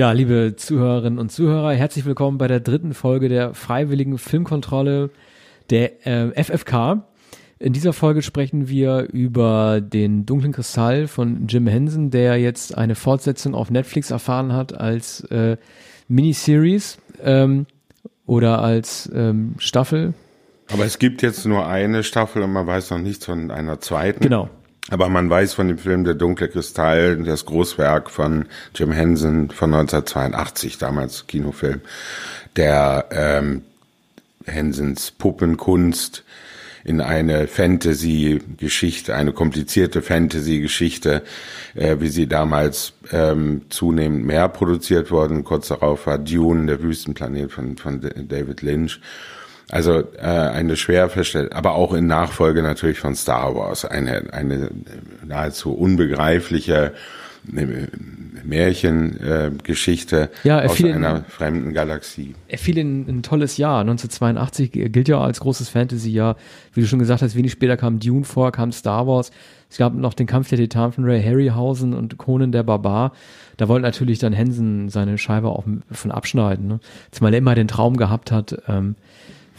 Ja, liebe Zuhörerinnen und Zuhörer, herzlich willkommen bei der dritten Folge der Freiwilligen Filmkontrolle der äh, FFK. In dieser Folge sprechen wir über den dunklen Kristall von Jim Henson, der jetzt eine Fortsetzung auf Netflix erfahren hat als äh, Miniseries ähm, oder als ähm, Staffel. Aber es gibt jetzt nur eine Staffel und man weiß noch nichts von einer zweiten. Genau. Aber man weiß von dem Film Der dunkle Kristall, das Großwerk von Jim Henson von 1982, damals Kinofilm, der ähm, Hensons Puppenkunst in eine Fantasy-Geschichte, eine komplizierte Fantasy-Geschichte, äh, wie sie damals ähm, zunehmend mehr produziert worden. Kurz darauf war Dune, der Wüstenplanet von, von David Lynch. Also äh, eine schwer verstellt, aber auch in Nachfolge natürlich von Star Wars, eine, eine nahezu unbegreifliche äh, Märchengeschichte äh, ja, aus einer in, fremden Galaxie. Er fiel in ein tolles Jahr. 1982 gilt ja als großes Fantasy-Jahr. Wie du schon gesagt hast, wenig später kam Dune vor, kam Star Wars. Es gab noch den Kampf der Titanen von Ray Harryhausen und Conan der Barbar. Da wollte natürlich dann Henson seine Scheibe auch von abschneiden. Ne? Zumal er immer den Traum gehabt hat, ähm,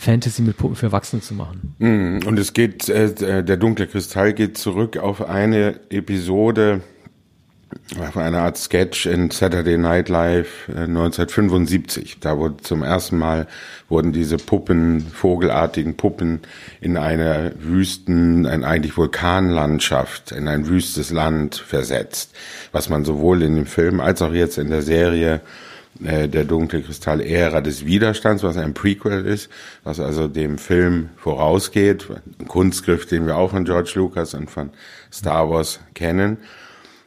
Fantasy mit Puppen für Erwachsene zu machen. Mm, und es geht, äh, der dunkle Kristall geht zurück auf eine Episode, auf eine Art Sketch in Saturday Night Live äh, 1975. Da wurde zum ersten Mal wurden diese Puppen, vogelartigen Puppen in eine Wüsten, ein eigentlich Vulkanlandschaft, in ein wüstes Land versetzt, was man sowohl in dem Film als auch jetzt in der Serie äh, der dunkle Kristall Ära des Widerstands, was ein Prequel ist, was also dem Film vorausgeht, ein Kunstgriff, den wir auch von George Lucas und von Star Wars kennen.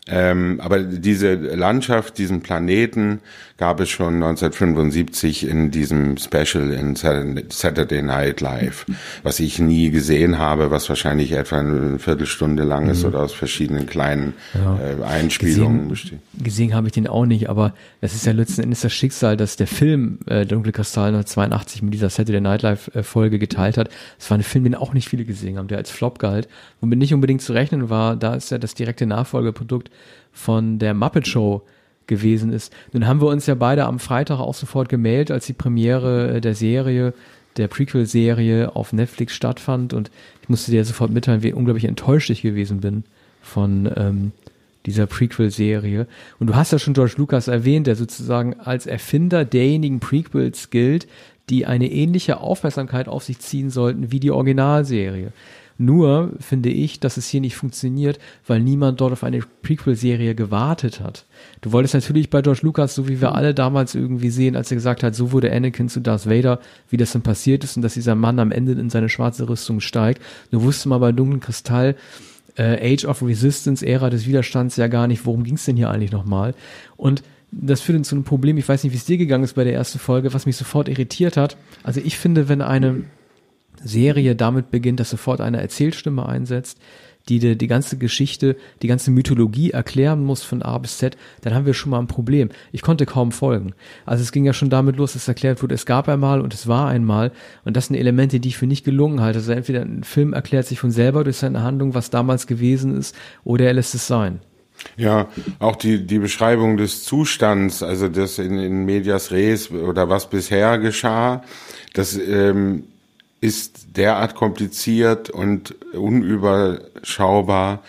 Ähm, aber diese Landschaft, diesen Planeten gab es schon 1975 in diesem Special in Saturday Night Live, was ich nie gesehen habe, was wahrscheinlich etwa eine Viertelstunde lang ist mhm. oder aus verschiedenen kleinen ja. äh, Einspielungen besteht. Gesehen habe ich den auch nicht, aber es ist ja letzten Endes das Schicksal, dass der Film äh, Dunkle Kristall 1982 mit dieser Saturday Night Live äh, Folge geteilt hat. Es war ein Film, den auch nicht viele gesehen haben, der als Flop galt, womit nicht unbedingt zu rechnen war. Da ist ja das direkte Nachfolgeprodukt von der Muppet Show gewesen ist. Nun haben wir uns ja beide am Freitag auch sofort gemeldet, als die Premiere der Serie, der Prequel-Serie auf Netflix stattfand und ich musste dir sofort mitteilen, wie unglaublich enttäuscht ich gewesen bin von ähm, dieser Prequel-Serie. Und du hast ja schon George Lucas erwähnt, der sozusagen als Erfinder derjenigen Prequels gilt, die eine ähnliche Aufmerksamkeit auf sich ziehen sollten wie die Originalserie. Nur finde ich, dass es hier nicht funktioniert, weil niemand dort auf eine Prequel-Serie gewartet hat. Du wolltest natürlich bei George Lucas, so wie wir alle damals irgendwie sehen, als er gesagt hat, so wurde Anakin zu Darth Vader, wie das dann passiert ist und dass dieser Mann am Ende in seine schwarze Rüstung steigt. Du wusstest mal bei Dunklen Kristall, äh, Age of Resistance, Ära des Widerstands ja gar nicht, worum ging es denn hier eigentlich nochmal? Und das führt zu einem Problem, ich weiß nicht, wie es dir gegangen ist bei der ersten Folge, was mich sofort irritiert hat. Also ich finde, wenn eine Serie damit beginnt, dass sofort eine Erzählstimme einsetzt, die die, die ganze Geschichte, die ganze Mythologie erklären muss von A bis Z, dann haben wir schon mal ein Problem. Ich konnte kaum folgen. Also es ging ja schon damit los, dass erklärt wurde, es gab einmal und es war einmal. Und das sind Elemente, die ich für nicht gelungen halte. Also entweder ein Film erklärt sich von selber durch seine Handlung, was damals gewesen ist, oder er lässt es sein. Ja, auch die, die Beschreibung des Zustands, also das in, in Medias Res oder was bisher geschah, das ähm, ist derart kompliziert und unüberschaubar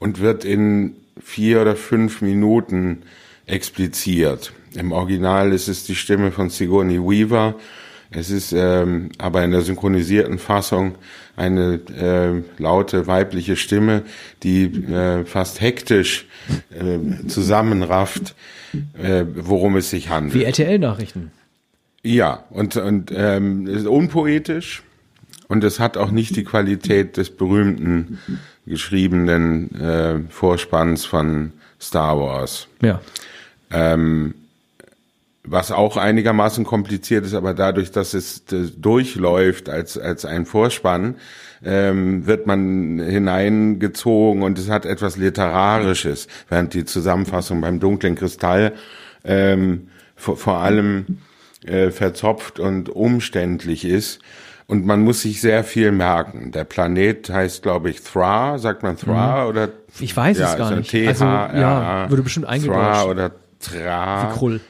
und wird in vier oder fünf Minuten expliziert. Im Original ist es die Stimme von Sigourney Weaver. Es ist ähm, aber in der synchronisierten Fassung eine äh, laute weibliche Stimme, die äh, fast hektisch äh, zusammenrafft, äh, worum es sich handelt. Wie RTL-Nachrichten. Ja, und, und ähm, ist unpoetisch und es hat auch nicht die Qualität des berühmten geschriebenen äh, Vorspanns von Star Wars. Ja. Ähm, was auch einigermaßen kompliziert ist, aber dadurch, dass es durchläuft als, als ein Vorspann, ähm, wird man hineingezogen und es hat etwas Literarisches, während die Zusammenfassung beim dunklen Kristall ähm, vor, vor allem äh, verzopft und umständlich ist. Und man muss sich sehr viel merken. Der Planet heißt, glaube ich, Thra. Sagt man Thra mhm. oder? Ich weiß ja, es gar nicht. T -H -R -A, also, ja, würde bestimmt eingedeutscht. Thra oder Tra. Wie Krull.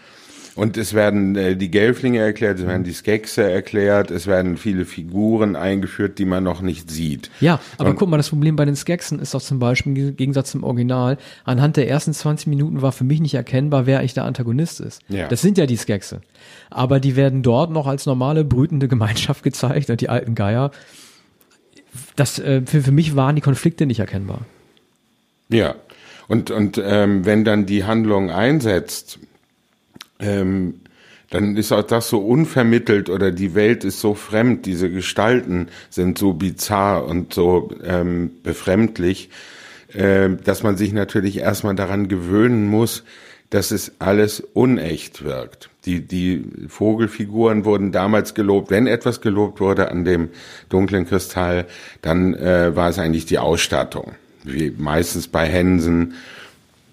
Und es werden äh, die Gelflinge erklärt, es werden die Skexe erklärt, es werden viele Figuren eingeführt, die man noch nicht sieht. Ja, aber Und- guck mal, das Problem bei den Skeksen ist doch zum Beispiel im Gegensatz zum Original, anhand der ersten 20 Minuten war für mich nicht erkennbar, wer eigentlich der Antagonist ist. Ja. Das sind ja die Skexe. Aber die werden dort noch als normale brütende Gemeinschaft gezeigt und die alten Geier. Das, äh, für, für mich waren die Konflikte nicht erkennbar. Ja. Und, und ähm, wenn dann die Handlung einsetzt, ähm, dann ist auch das so unvermittelt oder die Welt ist so fremd, diese Gestalten sind so bizarr und so ähm, befremdlich, äh, dass man sich natürlich erstmal daran gewöhnen muss, dass es alles unecht wirkt. Die, die Vogelfiguren wurden damals gelobt. Wenn etwas gelobt wurde an dem dunklen Kristall, dann äh, war es eigentlich die Ausstattung. Wie meistens bei Hensen,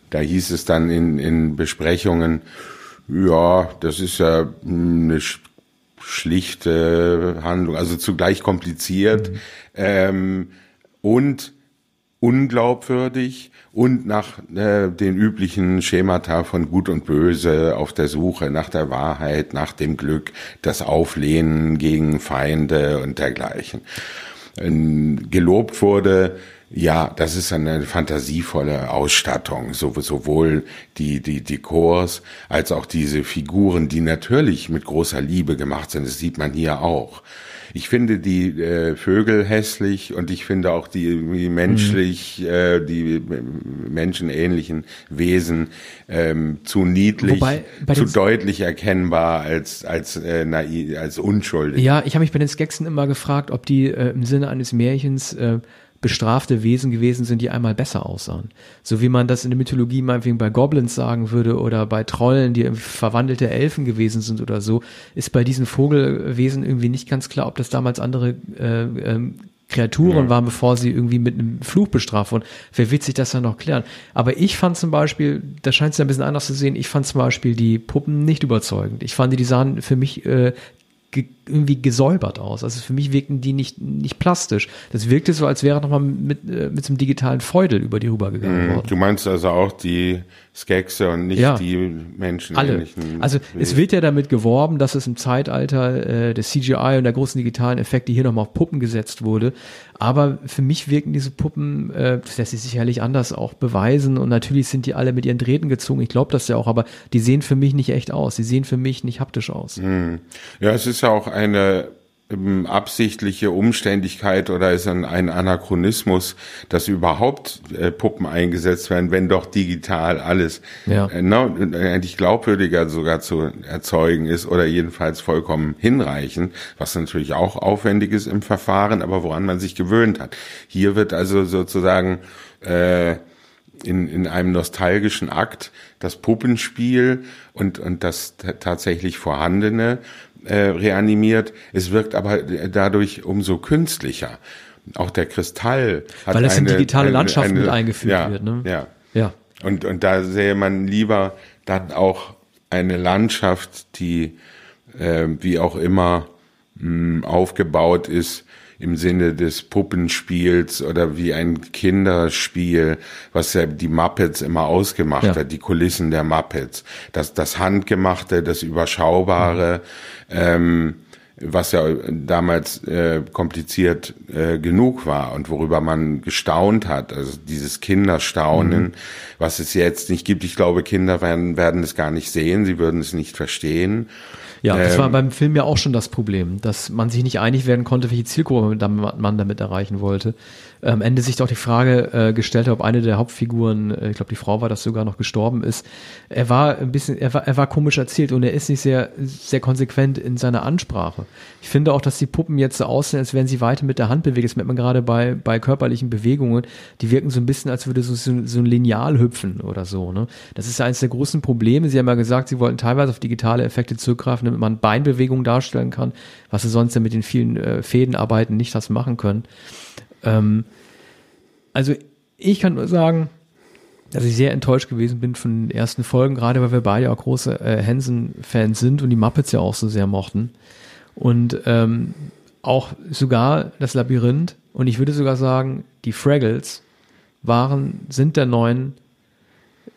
da hieß es dann in, in Besprechungen, ja, das ist ja eine sch- schlichte Handlung, also zugleich kompliziert ähm, und unglaubwürdig und nach äh, den üblichen Schemata von Gut und Böse auf der Suche nach der Wahrheit, nach dem Glück, das Auflehnen gegen Feinde und dergleichen. Ähm, gelobt wurde, ja, das ist eine fantasievolle Ausstattung, so, sowohl die, die Dekors als auch diese Figuren, die natürlich mit großer Liebe gemacht sind. Das sieht man hier auch. Ich finde die äh, Vögel hässlich und ich finde auch die, die menschlich, äh, die äh, menschenähnlichen Wesen ähm, zu niedlich, Wobei, bei zu deutlich erkennbar als als äh, naiv, als unschuldig. Ja, ich habe mich bei den Skeksen immer gefragt, ob die äh, im Sinne eines Märchens äh, bestrafte Wesen gewesen sind, die einmal besser aussahen. So wie man das in der Mythologie meinetwegen bei Goblins sagen würde oder bei Trollen, die verwandelte Elfen gewesen sind oder so, ist bei diesen Vogelwesen irgendwie nicht ganz klar, ob das damals andere äh, ähm, Kreaturen waren, bevor sie irgendwie mit einem Fluch bestraft wurden. Wer wird sich das dann noch klären? Aber ich fand zum Beispiel, da scheint es ja ein bisschen anders zu sehen, ich fand zum Beispiel die Puppen nicht überzeugend. Ich fand, die, die sahen für mich äh, ge irgendwie gesäubert aus. Also für mich wirkten die nicht, nicht plastisch. Das wirkte so, als wäre nochmal mit, äh, mit so einem digitalen Feudel über die rübergegangen worden. Du meinst also auch die Skexe und nicht Ja. die Menschen. Alle. Also es wird ja damit geworben, dass es im Zeitalter äh, des CGI und der großen digitalen Effekte hier nochmal auf Puppen gesetzt wurde. Aber für mich wirken diese Puppen, äh, das lässt sich sicherlich anders auch beweisen. Und natürlich sind die alle mit ihren Drähten gezogen. Ich glaube das ja auch, aber die sehen für mich nicht echt aus. Die sehen für mich nicht haptisch aus. Ja, es ist ja auch eine absichtliche Umständigkeit oder ist ein, ein Anachronismus, dass überhaupt äh, Puppen eingesetzt werden, wenn doch digital alles Ja. äh, na, eigentlich glaubwürdiger sogar zu erzeugen ist oder jedenfalls vollkommen hinreichend, was natürlich auch aufwendig ist im Verfahren, aber woran man sich gewöhnt hat. Hier wird also sozusagen äh, in, in einem nostalgischen Akt das Puppenspiel und, und das tatsächlich Vorhandene äh, reanimiert. Es wirkt aber dadurch umso künstlicher. Auch der Kristall hat Weil es in eine- digitale eine- Landschaften eine- mit eingefügt ja, wird, ne? Ja. Ja. Und, und da sähe man lieber dann auch eine Landschaft, die äh, wie auch immer mh, aufgebaut ist im Sinne des Puppenspiels oder wie ein Kinderspiel, was ja die Muppets immer ausgemacht Ja. hat, die Kulissen der Muppets. Das, das Handgemachte, das Überschaubare, ähm, was ja damals äh, kompliziert äh, genug war und worüber man gestaunt hat, also dieses Kinderstaunen, was es jetzt nicht gibt. Ich glaube, Kinder werden, werden es gar nicht sehen, sie würden es nicht verstehen. Ja, das Ähm, war beim Film ja auch schon das Problem, dass man sich nicht einig werden konnte, welche Zielgruppe man damit erreichen wollte. Am Ende sich doch die Frage äh, gestellt hat, ob eine der Hauptfiguren, äh, ich glaube die Frau war das sogar noch gestorben ist. Er war ein bisschen, er war, er war komisch erzählt und er ist nicht sehr, sehr konsequent in seiner Ansprache. Ich finde auch, dass die Puppen jetzt so aussehen, als wären sie weiter mit der Hand bewegt. Das merkt man gerade bei, bei körperlichen Bewegungen. Die wirken so ein bisschen, als würde so, so, so ein Lineal hüpfen oder so. Ne? Das ist ja eines der großen Probleme. Sie haben ja gesagt, sie wollten teilweise auf digitale Effekte zurückgreifen, damit man Beinbewegungen darstellen kann, was sie sonst ja mit den vielen äh, Fädenarbeiten nicht das machen können. Ähm, also ich kann nur sagen, dass ich sehr enttäuscht gewesen bin von den ersten Folgen, gerade weil wir beide auch große äh, Hansen-Fans sind und die Muppets ja auch so sehr mochten. Und ähm, auch sogar das Labyrinth und ich würde sogar sagen, die Fraggles waren, sind der neuen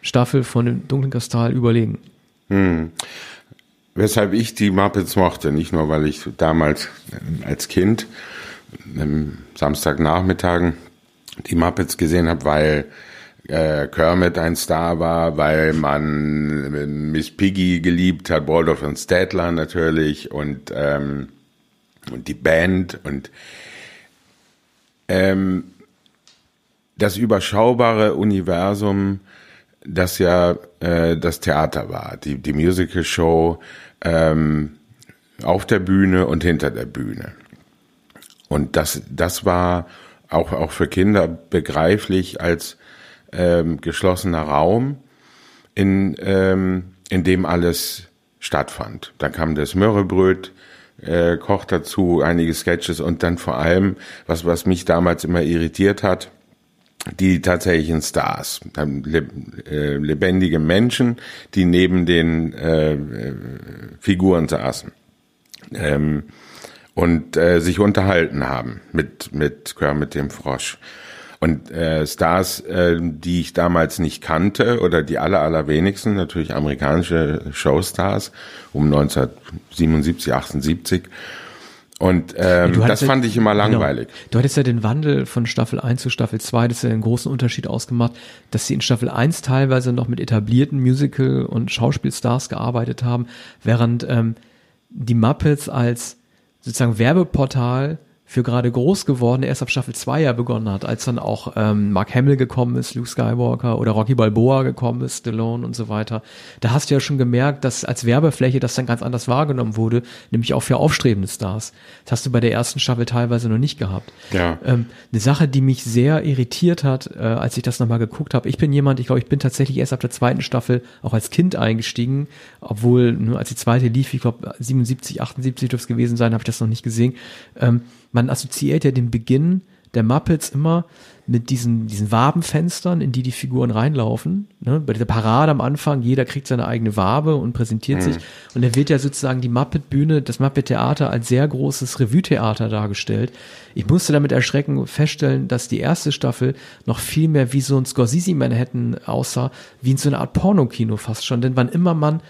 Staffel von dem Dunklen Kristall überlegen. Hm. weshalb ich die Muppets mochte, nicht nur, weil ich damals als Kind Samstagnachmittagen die Muppets gesehen habe, weil äh, Kermit ein Star war, weil man Miss Piggy geliebt hat, Waldorf und Statler natürlich und, ähm, und die Band und ähm, das überschaubare Universum, das ja äh, das Theater war, die, die Musical Show ähm, auf der Bühne und hinter der Bühne. Und das, das war auch, auch für Kinder begreiflich als ähm, geschlossener Raum, in, ähm, in dem alles stattfand. Dann kam das Mörrebröt, äh, Koch dazu, einige Sketches und dann vor allem, was, was mich damals immer irritiert hat, die tatsächlichen Stars, äh, lebendige Menschen, die neben den äh, äh, Figuren saßen ähm, und äh, sich unterhalten haben mit mit mit dem Frosch. Und äh, Stars, äh, die ich damals nicht kannte oder die aller allerwenigsten, natürlich amerikanische Showstars um 1977, 78 und ähm, das fand ich immer genau. langweilig. Genau. Du hattest ja den Wandel von Staffel 1 zu Staffel 2, das ist ja einen großen Unterschied ausgemacht, dass sie in Staffel 1 teilweise noch mit etablierten Musical- und Schauspielstars gearbeitet haben, während ähm, die Muppets als sozusagen Werbeportal für gerade groß geworden erst ab Staffel 2 ja begonnen hat, als dann auch ähm, Mark Hamill gekommen ist, Luke Skywalker oder Rocky Balboa gekommen ist, Stallone und so weiter. Da hast du ja schon gemerkt, dass als Werbefläche das dann ganz anders wahrgenommen wurde, nämlich auch für aufstrebende Stars. Das hast du bei der ersten Staffel teilweise noch nicht gehabt. Ja. Ähm, eine Sache, die mich sehr irritiert hat, äh, als ich das nochmal geguckt habe. Ich bin jemand, ich glaube, ich bin tatsächlich erst ab der zweiten Staffel auch als Kind eingestiegen, obwohl nur ne, als die zweite lief, ich glaube 77, 78 dürfte es gewesen sein, habe ich das noch nicht gesehen. Ähm, man assoziiert ja den Beginn der Muppets immer mit diesen, diesen Wabenfenstern, in die die Figuren reinlaufen. Ne? Bei dieser Parade am Anfang, jeder kriegt seine eigene Wabe und präsentiert mhm. sich. Und da wird ja sozusagen die Muppet-Bühne, das Muppet-Theater als sehr großes Revue-Theater dargestellt. Ich musste damit erschrecken feststellen, dass die erste Staffel noch viel mehr wie so ein Scorsese-Manhattan aussah, wie in so einer Art Pornokino fast schon. Denn wann immer man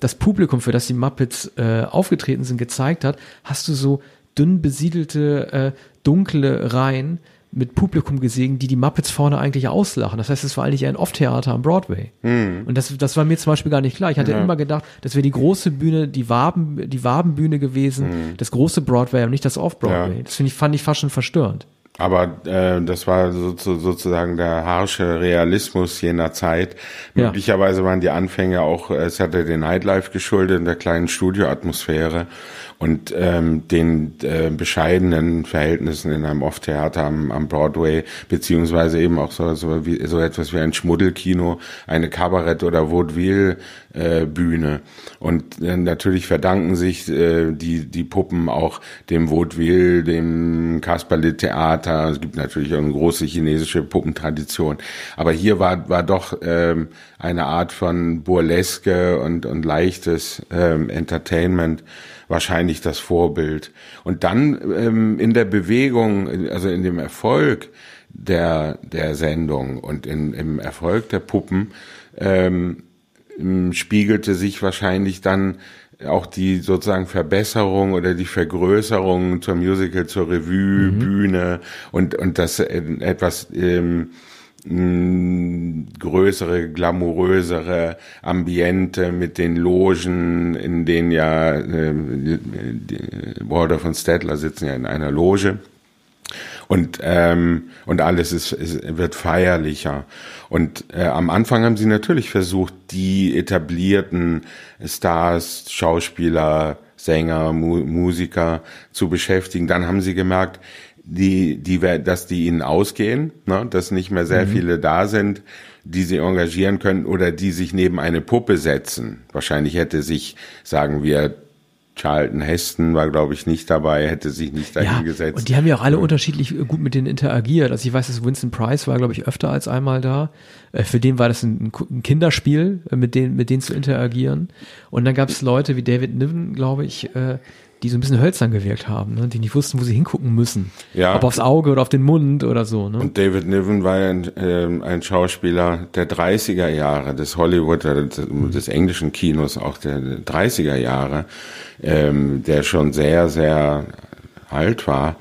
das Publikum, für das die Muppets äh, aufgetreten sind, gezeigt hat, hast du so dünn besiedelte, äh, dunkle Reihen mit Publikum gesehen, die die Muppets vorne eigentlich auslachen. Das heißt, es war eigentlich ein Off-Theater am Broadway. Mhm. Und das, das war mir zum Beispiel gar nicht klar. Ich hatte ja. immer gedacht, das wäre die große Bühne, die Waben, die Wabenbühne gewesen, mhm. das große Broadway und nicht das Off-Broadway. Ja. Das ich, fand ich fast schon verstörend. Aber äh, das war so, so, sozusagen der harsche Realismus jener Zeit. Ja. Möglicherweise waren die Anfänge auch äh, Saturday Night Live geschuldet in der kleinen Studioatmosphäre und ähm, den äh, bescheidenen Verhältnissen in einem Off-Theater am, am Broadway, beziehungsweise eben auch so, so, wie, so etwas wie ein Schmuddelkino, eine Kabarett- oder Vaudeville-Bühne. Äh, und äh, natürlich verdanken sich äh, die, die Puppen auch dem Vaudeville, dem Kasperle-Theater. Es gibt natürlich auch eine große chinesische Puppentradition. Aber hier war, war doch ähm, eine Art von Burleske und, und leichtes ähm, Entertainment wahrscheinlich das Vorbild. Und dann ähm, in der Bewegung, also in dem Erfolg der, der Sendung und in, im Erfolg der Puppen ähm, spiegelte sich wahrscheinlich dann auch die sozusagen Verbesserung oder die Vergrößerung zur Musical, zur Revue, mhm. Bühne und, und das etwas ähm, größere, glamourösere Ambiente mit den Logen, in denen ja äh, Waldorf und Stedler sitzen ja in einer Loge. Und, ähm, und alles ist, ist, wird feierlicher. Und äh, am Anfang haben sie natürlich versucht, die etablierten Stars, Schauspieler, Sänger, Mu Musiker zu beschäftigen. Dann haben sie gemerkt, die, die, dass die ihnen ausgehen, ne? dass nicht mehr sehr mhm. viele da sind, die sie engagieren können oder die sich neben eine Puppe setzen. Wahrscheinlich hätte sich, sagen wir, Charlton Heston war, glaube ich, nicht dabei, hätte sich nicht dahingesetzt. Ja, und die haben ja auch alle ja. unterschiedlich gut mit denen interagiert. Also ich weiß, dass Winston Price war, glaube ich, öfter als einmal da. Äh, für den war das ein, ein Kinderspiel, äh, mit denen, mit denen zu interagieren. Und dann gab es Leute wie David Niven, glaube ich, äh, die so ein bisschen hölzern gewirkt haben, ne? die nicht wussten, wo sie hingucken müssen. Ja. Ob aufs Auge oder auf den Mund oder so. Ne? Und David Niven war ein, äh, ein Schauspieler der 30er Jahre des Hollywood, äh, des, des englischen Kinos, auch der 30er Jahre, ähm, der schon sehr, sehr alt war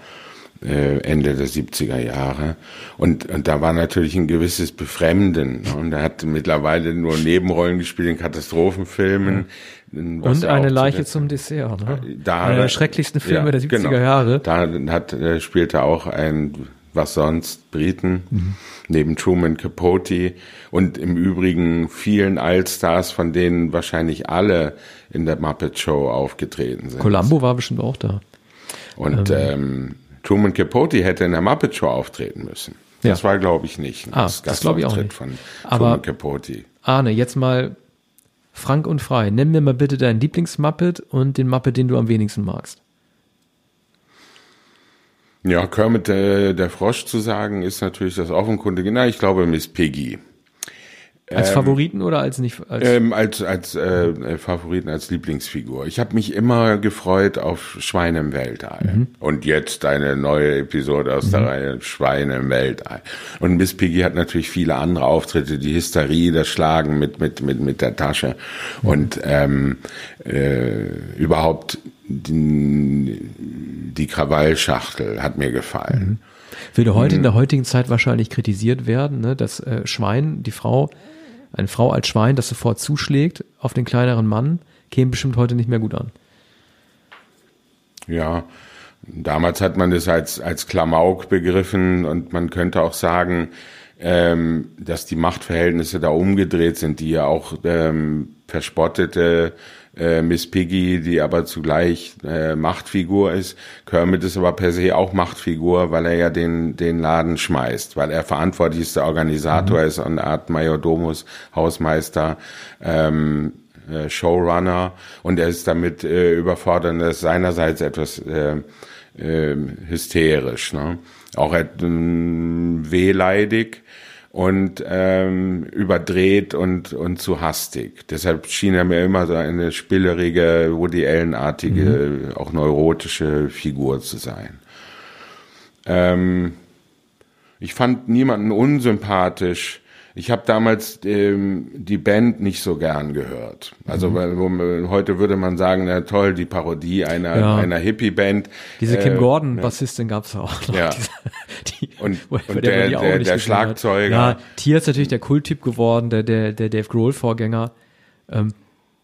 äh, Ende der 70er Jahre. Und, und da war natürlich ein gewisses Befremden. Ne? Und er hat mittlerweile nur Nebenrollen gespielt in Katastrophenfilmen. Und eine Leiche zum Dessert. Ne? Da, Einer der schrecklichsten Filme ja, der 70er genau. Jahre. Da hat, äh, spielte auch ein was sonst Briten, mhm. neben Truman Capote und im Übrigen vielen Allstars, von denen wahrscheinlich alle in der Muppet Show aufgetreten sind. Columbo war bestimmt auch da. Und ähm, ähm Truman Capote hätte in der Muppet Show auftreten müssen. Das ja. war, glaube ich, nicht. Ah, das, das glaube ich auch nicht. von Aber Truman Capote. Arne, jetzt mal frank und frei. Nenn mir mal bitte deinen Lieblingsmuppet und den Muppet, den du am wenigsten magst. Ja, Kermit der, der Frosch zu sagen, ist natürlich das offenkundige. Na, ich glaube Miss Piggy. Als ähm, Favoriten oder als nicht? Als ähm, als, als äh, Favoriten, als Lieblingsfigur. Ich habe mich immer gefreut auf Schweine im Weltall. Mhm. Und jetzt eine neue Episode aus mhm. der Reihe Schweine im Weltall. Und Miss Piggy hat natürlich viele andere Auftritte, die Hysterie, das Schlagen mit mit mit mit der Tasche mhm. und ähm, äh, überhaupt die, die Krawallschachtel hat mir gefallen. Mhm. Würde heute in der heutigen Zeit wahrscheinlich kritisiert werden, ne, dass äh, Schwein, die Frau eine Frau als Schwein, das sofort zuschlägt auf den kleineren Mann, käme bestimmt heute nicht mehr gut an. Ja, damals hat man das als, als Klamauk begriffen und man könnte auch sagen, ähm, dass die Machtverhältnisse da umgedreht sind, die ja auch ähm, verspottete äh, Miss Piggy, die aber zugleich äh, Machtfigur ist. Kermit ist aber per se auch Machtfigur, weil er ja den, den Laden schmeißt, weil er verantwortlichster Organisator mhm. ist, eine Art Majordomus, Hausmeister, ähm, äh, Showrunner und er ist damit äh, überfordert, das ist seinerseits etwas äh, äh, hysterisch, ne? auch äh, wehleidig und ähm, überdreht und und zu hastig. Deshalb schien er mir immer so eine spillerige, Woody Allen-artige, mhm. auch neurotische Figur zu sein. Ähm, ich fand niemanden unsympathisch ich habe damals ähm, die Band nicht so gern gehört. Also mhm. weil, heute würde man sagen, na toll, die Parodie einer, ja. einer Hippie-Band. Diese Kim äh, Gordon, Bassistin gab's auch noch. Ja. Und, und der, der, der, der Schlagzeuger. Ja, Tier ist natürlich der Kulttyp geworden, der, der, der Dave Grohl-Vorgänger. Ähm,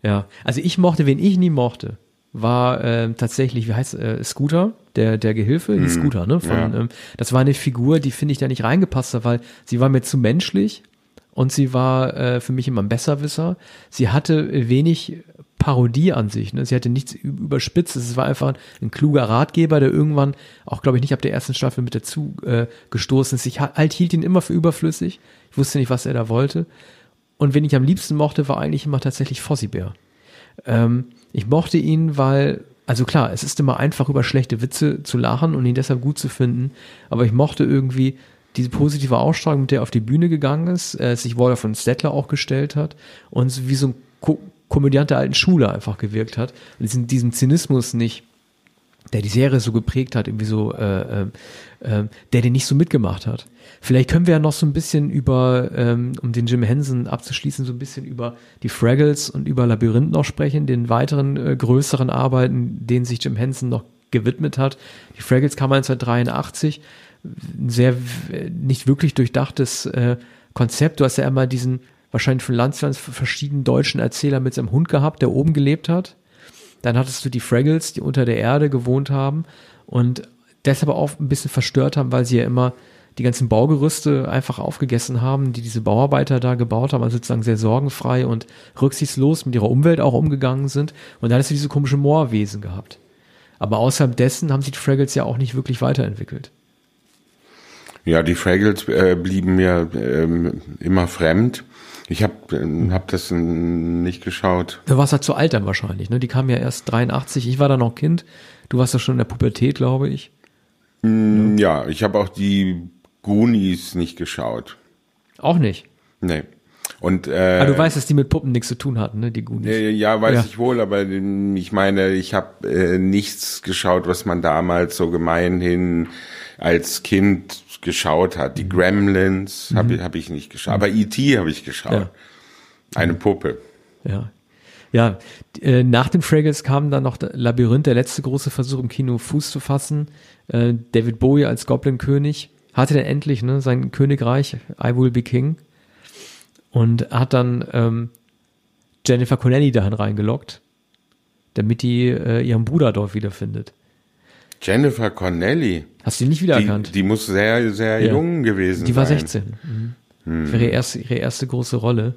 ja, also ich mochte, wen ich nie mochte, war äh, tatsächlich, wie heißt äh, Scooter, der der Gehilfe, die mhm. Scooter, ne? Von, ja. ähm, das war eine Figur, die finde ich da nicht reingepasst hat, weil sie war mir zu menschlich und sie war äh, für mich immer ein Besserwisser. Sie hatte wenig Parodie an sich. Ne? Sie hatte nichts überspitzt. Es war einfach ein kluger Ratgeber, der irgendwann, auch glaube ich nicht ab der ersten Staffel mit dazu äh, gestoßen ist. Ich halt hielt ihn immer für überflüssig. Ich wusste nicht, was er da wollte. Und wen ich am liebsten mochte, war eigentlich immer tatsächlich Fossibär. Ähm, ich mochte ihn, weil, also klar, es ist immer einfach über schlechte Witze zu lachen und ihn deshalb gut zu finden. Aber ich mochte irgendwie diese positive Ausstrahlung, mit der er auf die Bühne gegangen ist, äh, sich Waller von Stettler auch gestellt hat und wie so ein Komödiant der alten Schule einfach gewirkt hat. Und diesen, Zynismus nicht, der die Serie so geprägt hat, irgendwie so, äh, äh, äh, der den nicht so mitgemacht hat. Vielleicht können wir ja noch so ein bisschen über, ähm, um den Jim Henson abzuschließen, so ein bisschen über die Fraggles und über Labyrinth noch sprechen, den weiteren äh, größeren Arbeiten, denen sich Jim Henson noch gewidmet hat. Die Fraggles kam 1983 ein sehr nicht wirklich durchdachtes äh, Konzept. Du hast ja immer diesen wahrscheinlich von Landslands verschiedenen deutschen Erzähler mit seinem Hund gehabt, der oben gelebt hat. Dann hattest du die Fraggles, die unter der Erde gewohnt haben und deshalb auch ein bisschen verstört haben, weil sie ja immer die ganzen Baugerüste einfach aufgegessen haben, die diese Bauarbeiter da gebaut haben, also sozusagen sehr sorgenfrei und rücksichtslos mit ihrer Umwelt auch umgegangen sind. Und dann hast du diese komische Moorwesen gehabt. Aber außerhalb dessen haben sich die Fraggles ja auch nicht wirklich weiterentwickelt. Ja, die Fraggles äh, blieben mir ähm, immer fremd. Ich habe äh, hab das nicht geschaut. Du warst ja zu alt dann wahrscheinlich, ne? Die kamen ja erst 83. Ich war da noch Kind. Du warst ja schon in der Pubertät, glaube ich. Mm, ja, ich habe auch die Goonies nicht geschaut. Auch nicht? Nee. Und, äh, Aber du weißt, dass die mit Puppen nichts zu tun hatten, ne, die Goonies. äh, ja, weiß Ja. ich wohl, aber ähm, ich meine, ich habe äh, nichts geschaut, was man damals so gemeinhin als Kind geschaut hat. Mhm. Die Gremlins habe ich, hab ich nicht geschaut, aber E.T. habe ich geschaut. Ja. Eine Puppe. Ja. Ja, äh, nach den Fraggles kam dann noch Labyrinth, der letzte große Versuch im Kino Fuß zu fassen. Äh, David Bowie als Goblin-König hatte dann endlich ne, sein Königreich, I Will Be King. Und hat dann ähm, Jennifer Connelly dahin reingelockt, damit die äh, ihren Bruder dort wiederfindet. Jennifer Connelly. Hast du die nicht Die, wiedererkannt? die muss sehr, sehr Ja. jung gewesen Die war sein. 16. Mhm. Wäre ihre erste, ihre erste große Rolle.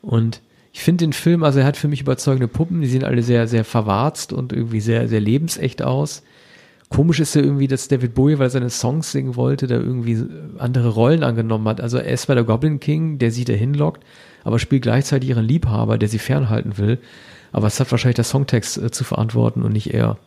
Und ich finde den Film, also er hat für mich überzeugende Puppen, die sehen alle sehr, sehr verwarzt und irgendwie sehr, sehr lebensecht aus. Komisch ist ja irgendwie, dass David Bowie, weil er seine Songs singen wollte, da irgendwie andere Rollen angenommen hat. Also er ist bei der Goblin King, der sie da hinlockt, aber spielt gleichzeitig ihren Liebhaber, der sie fernhalten will. Aber es hat wahrscheinlich der Songtext äh, zu verantworten und nicht er.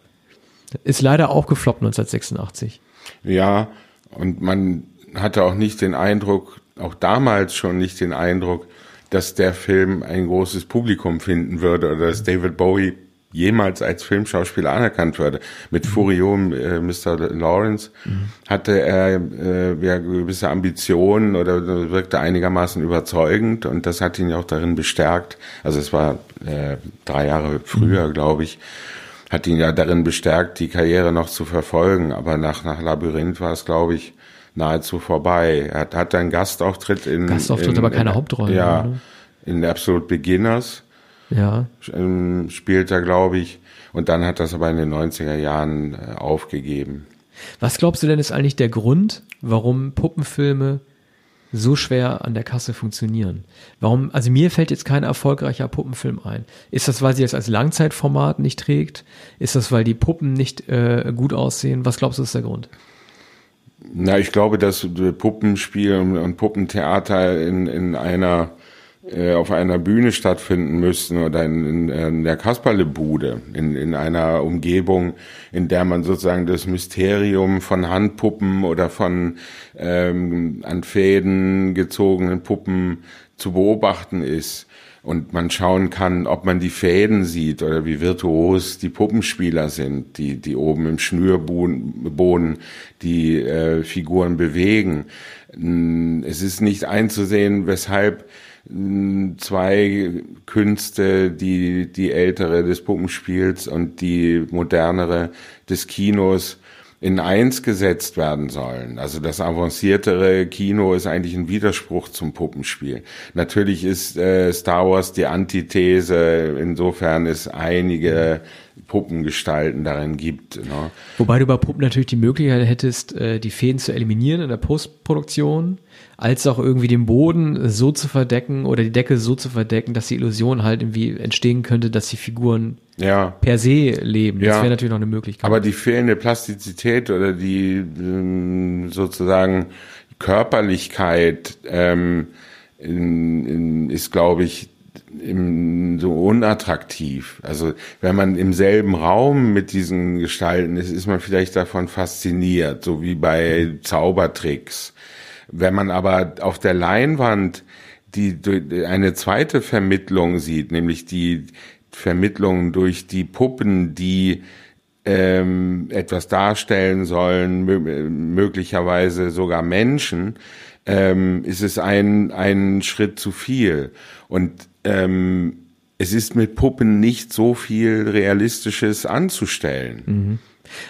Ist leider auch gefloppt 1986. Ja, und man hatte auch nicht den Eindruck, auch damals schon nicht den Eindruck, dass der Film ein großes Publikum finden würde oder dass David Bowie jemals als Filmschauspieler anerkannt würde. Mit Furio, äh, Mr. Lawrence, hatte er äh, ja, gewisse Ambitionen oder wirkte einigermaßen überzeugend und das hat ihn ja auch darin bestärkt. Also es war äh, drei Jahre früher, glaube ich, hat ihn ja darin bestärkt, die Karriere noch zu verfolgen. Aber nach, nach Labyrinth war es, glaube ich, nahezu vorbei. Er hat, hat einen Gastauftritt in. Gastauftritt, in, aber keine in, Hauptrolle, Ja, oder? in Absolute Beginners Ja, ähm, spielt er, glaube ich. Und dann hat das aber in den 90er Jahren äh, aufgegeben. Was glaubst du denn ist eigentlich der Grund, warum Puppenfilme so schwer an der Kasse funktionieren? Warum, also mir fällt jetzt kein erfolgreicher Puppenfilm ein. Ist das, weil sie es als Langzeitformat nicht trägt? Ist das, weil die Puppen nicht äh, gut aussehen? Was glaubst du ist der Grund? Na, ich glaube, dass Puppenspiel und Puppentheater in, in einer auf einer Bühne stattfinden müssten oder in, in, in der Kasperlebude, in, in einer Umgebung, in der man sozusagen das Mysterium von Handpuppen oder von ähm, an Fäden gezogenen Puppen zu beobachten ist und man schauen kann, ob man die Fäden sieht oder wie virtuos die Puppenspieler sind, die, die oben im Schnürboden die äh, Figuren bewegen. Es ist nicht einzusehen, weshalb zwei Künste, die, die ältere des Puppenspiels und die modernere des Kinos, in eins gesetzt werden sollen. Also das avanciertere Kino ist eigentlich ein Widerspruch zum Puppenspiel. Natürlich ist äh, Star Wars die Antithese, insofern es einige Puppengestalten darin gibt. Ne? Wobei du bei Puppen natürlich die Möglichkeit hättest, äh, die Fäden zu eliminieren in der Postproduktion, als auch irgendwie den Boden so zu verdecken oder die Decke so zu verdecken, dass die Illusion halt irgendwie entstehen könnte, dass die Figuren Ja. per se leben. Das Ja. wäre natürlich noch eine Möglichkeit. Aber die fehlende Plastizität oder die ähm, sozusagen Körperlichkeit ähm, in, in, ist, glaube ich, im, so unattraktiv. Also wenn man im selben Raum mit diesen Gestalten ist, ist man vielleicht davon fasziniert, so wie bei Zaubertricks. Wenn man aber auf der Leinwand die, die eine zweite Vermittlung sieht, nämlich die Vermittlung durch die Puppen, die ähm, etwas darstellen sollen, mö möglicherweise sogar Menschen, ähm, ist es ein, ein Schritt zu viel. Und ähm, es ist mit Puppen nicht so viel Realistisches anzustellen.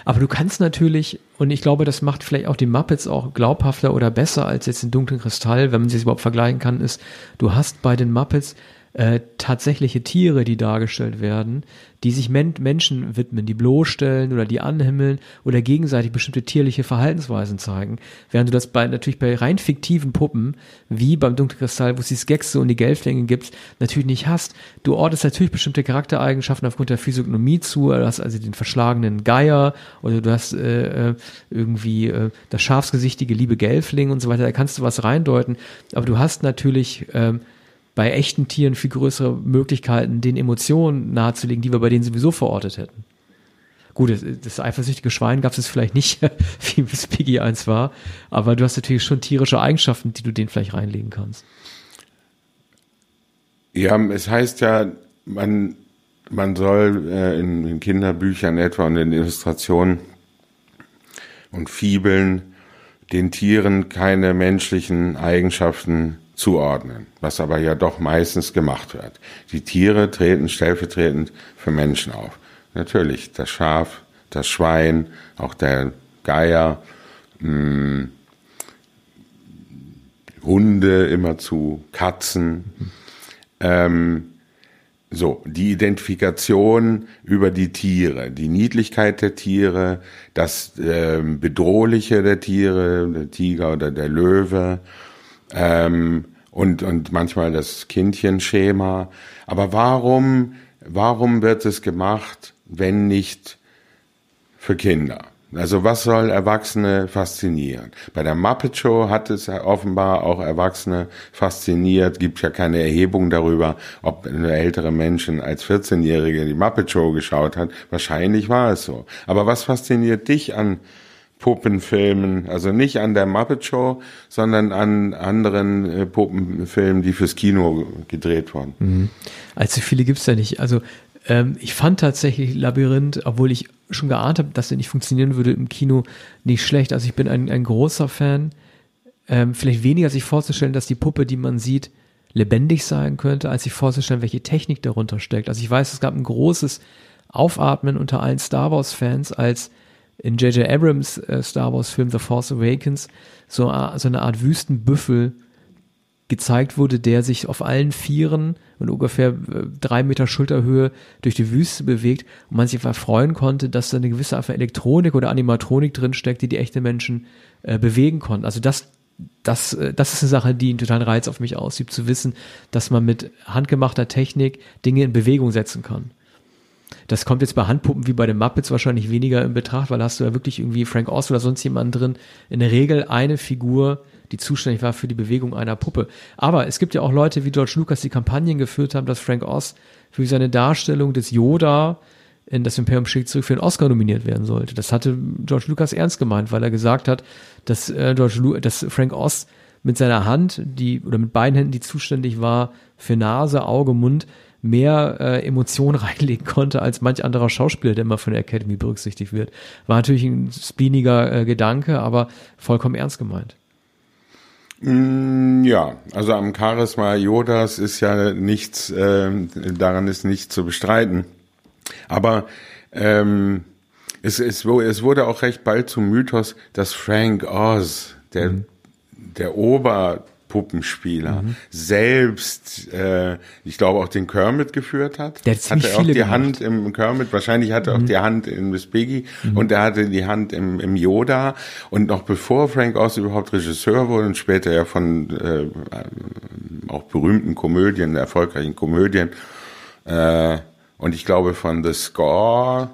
Aber du kannst natürlich, und ich glaube, das macht vielleicht auch die Muppets auch glaubhafter oder besser als jetzt den dunklen Kristall, wenn man sie überhaupt vergleichen kann, ist, du hast bei den Muppets äh, tatsächliche Tiere, die dargestellt werden, die sich Men Menschen widmen, die bloßstellen oder die anhimmeln oder gegenseitig bestimmte tierliche Verhaltensweisen zeigen. Während du das bei natürlich bei rein fiktiven Puppen, wie beim dunklen Kristall, wo es die Skexe und die Gelflinge gibt, natürlich nicht hast. Du ordnest natürlich bestimmte Charaktereigenschaften aufgrund der Physiognomie zu, du hast also den verschlagenen Geier oder du hast äh, äh, irgendwie äh, das schafsgesichtige liebe Gelfling und so weiter, da kannst du was reindeuten, aber du hast natürlich ähm, bei echten Tieren viel größere Möglichkeiten, den Emotionen nahezulegen, die wir bei denen sowieso verortet hätten. Gut, das, das eifersüchtige Schwein gab es vielleicht nicht, wie es Piggy 1 war, aber du hast natürlich schon tierische Eigenschaften, die du denen vielleicht reinlegen kannst. Ja, es heißt ja, man, man soll äh, in, in Kinderbüchern etwa und in Illustrationen und Fibeln den Tieren keine menschlichen Eigenschaften zuordnen, was aber ja doch meistens gemacht wird. Die Tiere treten stellvertretend für Menschen auf. Natürlich, das Schaf, das Schwein, auch der Geier, mh, hm, Hunde immerzu, Katzen. Ähm, so, die Identifikation über die Tiere, die Niedlichkeit der Tiere, das äh, Bedrohliche der Tiere, der Tiger oder der Löwe ähm, und, und manchmal das Kindchenschema. Aber warum, warum wird es gemacht, wenn nicht für Kinder? Also was soll Erwachsene faszinieren? Bei der Muppet Show hat es offenbar auch Erwachsene fasziniert. Gibt ja keine Erhebung darüber, ob eine ältere Menschen als 14-Jährige die Muppet Show geschaut hat. Wahrscheinlich war es so. Aber was fasziniert dich an Puppenfilmen? Also nicht an der Muppet Show, sondern an anderen äh, Puppenfilmen, die fürs Kino gedreht wurden. Mhm. Allzu viele gibt's ja nicht. Also ähm, ich fand tatsächlich Labyrinth, obwohl ich schon geahnt habe, dass er nicht funktionieren würde im Kino, nicht schlecht. Also ich bin ein, ein großer Fan. Ähm, vielleicht weniger sich vorzustellen, dass die Puppe, die man sieht, lebendig sein könnte, als sich vorzustellen, welche Technik darunter steckt. Also ich weiß, es gab ein großes Aufatmen unter allen Star Wars-Fans, als in J.J. Abrams äh, Star Wars-Film The Force Awakens so, so eine Art Wüstenbüffel gezeigt wurde, der sich auf allen Vieren und ungefähr äh, drei Meter Schulterhöhe durch die Wüste bewegt und man sich einfach freuen konnte, dass da eine gewisse Art Elektronik oder Animatronik drin steckt, die die echte Menschen äh, bewegen konnten. Also das, das, äh, das ist eine Sache, die einen totalen Reiz auf mich ausübt, zu wissen, dass man mit handgemachter Technik Dinge in Bewegung setzen kann. Das kommt jetzt bei Handpuppen wie bei den Muppets wahrscheinlich weniger in Betracht, weil hast du ja wirklich irgendwie Frank Oz oder sonst jemanden drin. In der Regel eine Figur, die zuständig war für die Bewegung einer Puppe. Aber es gibt ja auch Leute wie George Lucas, die Kampagnen geführt haben, dass Frank Oz für seine Darstellung des Yoda in das Imperium schickt zurück für einen Oscar nominiert werden sollte. Das hatte George Lucas ernst gemeint, weil er gesagt hat, dass äh, George Lu dass Frank Oz mit seiner Hand, die oder mit beiden Händen, die zuständig war für Nase, Auge, Mund, mehr äh, Emotionen reinlegen konnte als manch anderer Schauspieler, der immer von der Academy berücksichtigt wird. War natürlich ein spleeniger äh, Gedanke, aber vollkommen ernst gemeint. Mm, ja, also am Charisma Yodas ist ja nichts, äh, daran ist nichts zu bestreiten. Aber ähm, es, es, es wurde auch recht bald zum Mythos, dass Frank Oz, der, mhm. der Ober Puppenspieler mhm. selbst, äh, ich glaube auch den Kermit geführt hat. Der hat hatte auch die gemacht. Hand im Kermit, wahrscheinlich hatte er mhm. auch die Hand in Miss Piggy mhm. und er hatte die Hand im, im Yoda und noch bevor Frank Oz überhaupt Regisseur wurde und später ja von äh, auch berühmten Komödien, erfolgreichen Komödien äh, und ich glaube von The Score,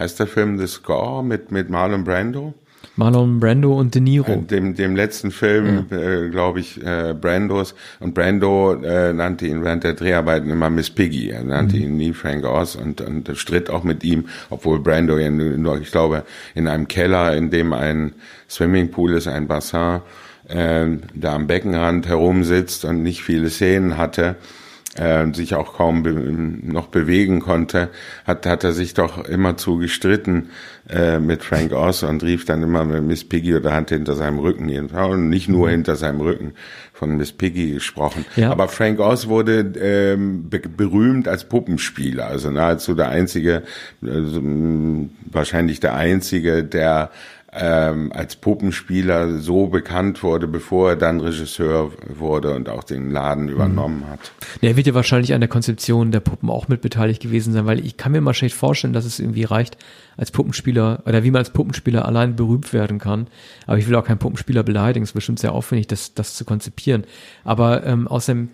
heißt der Film The Score mit, mit Marlon Brando? Marlon Brando und De Niro. Äh, dem, dem letzten Film, ja. äh, glaube ich, äh, Brandos. Und Brando äh, nannte ihn während der Dreharbeiten immer Miss Piggy. Er nannte mhm. ihn nie Frank Oz und, und stritt auch mit ihm, obwohl Brando ja nur, ich glaube, in einem Keller, in dem ein Swimmingpool ist, ein Bassin, äh, da am Beckenrand herumsitzt und nicht viele Szenen hatte äh, sich auch kaum be noch bewegen konnte, hat, hat er sich doch immer zu gestritten äh, mit Frank Oz und rief dann immer mit Miss Piggy oder hat hinter seinem Rücken und nicht nur mhm. hinter seinem Rücken von Miss Piggy gesprochen. Ja. Aber Frank Oz wurde ähm, be berühmt als Puppenspieler, also nahezu der einzige, also, wahrscheinlich der einzige, der ähm, als Puppenspieler so bekannt wurde, bevor er dann Regisseur wurde und auch den Laden übernommen mhm. hat. Ja, er wird ja wahrscheinlich an der Konzeption der Puppen auch mit beteiligt gewesen sein, weil ich kann mir mal schlecht vorstellen, dass es irgendwie reicht, als Puppenspieler oder wie man als Puppenspieler allein berühmt werden kann. Aber ich will auch keinen Puppenspieler beleidigen, es ist bestimmt sehr aufwendig, das, das zu konzipieren. Aber ähm, aus dem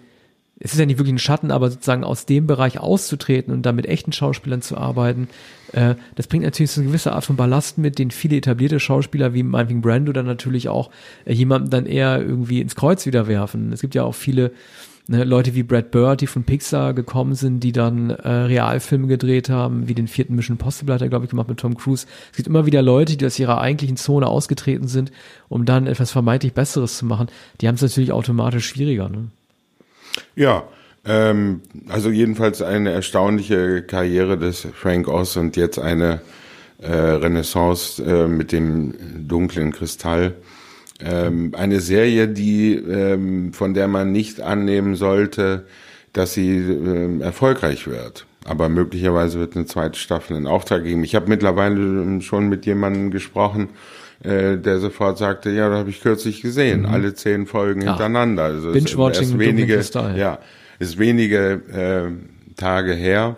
es ist ja nicht wirklich ein Schatten, aber sozusagen aus dem Bereich auszutreten und da mit echten Schauspielern zu arbeiten, äh, das bringt natürlich so eine gewisse Art von Ballast mit, den viele etablierte Schauspieler wie meinetwegen Brando dann natürlich auch äh, jemanden dann eher irgendwie ins Kreuz wieder werfen. Es gibt ja auch viele ne, Leute wie Brad Bird, die von Pixar gekommen sind, die dann äh, Realfilme gedreht haben, wie den vierten Mission Possible hat er, glaube ich, gemacht mit Tom Cruise. Es gibt immer wieder Leute, die aus ihrer eigentlichen Zone ausgetreten sind, um dann etwas vermeintlich Besseres zu machen. Die haben es natürlich automatisch schwieriger. Ne? Ja, Ähm, also jedenfalls eine erstaunliche Karriere des Frank Oz und jetzt eine äh, Renaissance äh, mit dem dunklen Kristall. Ähm, eine Serie, die ähm, von der man nicht annehmen sollte, dass sie äh, erfolgreich wird. Aber möglicherweise wird eine zweite Staffel in Auftrag geben. Ich habe mittlerweile schon mit jemandem gesprochen, äh, der sofort sagte, ja, da habe ich kürzlich gesehen, mhm. alle zehn Folgen ja. hintereinander. Also Binge-Watching ist wenige, ja, ist wenige äh, Tage her,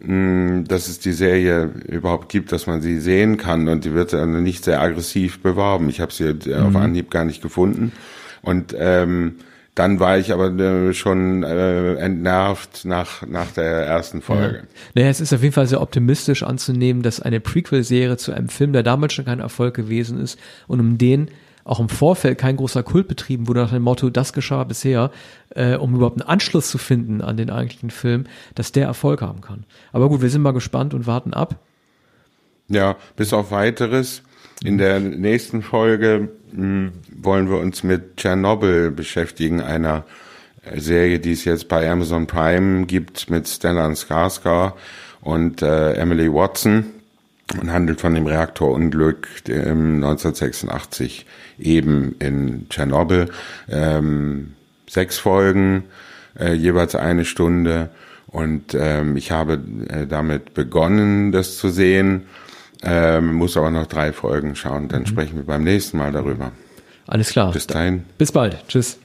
mh, mm, dass es die Serie überhaupt gibt, dass man sie sehen kann und die wird dann nicht sehr aggressiv beworben. Ich habe sie mhm. auf Anhieb gar nicht gefunden und ähm, dann war ich aber äh, schon äh, entnervt nach, nach der ersten Folge. Ja. Naja, es ist auf jeden Fall sehr optimistisch anzunehmen, dass eine Prequel-Serie zu einem Film, der damals schon kein Erfolg gewesen ist und um den auch im Vorfeld kein großer Kult betrieben wurde nach dem Motto, das geschah bisher, äh, um überhaupt einen Anschluss zu finden an den eigentlichen Film, dass der Erfolg haben kann. Aber gut, wir sind mal gespannt und warten ab. Ja, bis auf weiteres. In der nächsten Folge wollen wir uns mit Tschernobyl beschäftigen, einer äh, Serie, die es jetzt bei Amazon Prime gibt mit Stellan Skarsgård und äh, Emily Watson und handelt von dem Reaktorunglück im 1986 eben in Tschernobyl. Ähm, sechs Folgen, äh, jeweils eine Stunde und ähm, ich habe äh, damit begonnen, das zu sehen ähm, muss aber noch drei Folgen schauen. Dann mhm. sprechen wir beim nächsten Mal darüber. Alles klar. Bis dahin. Bis bald. Tschüss.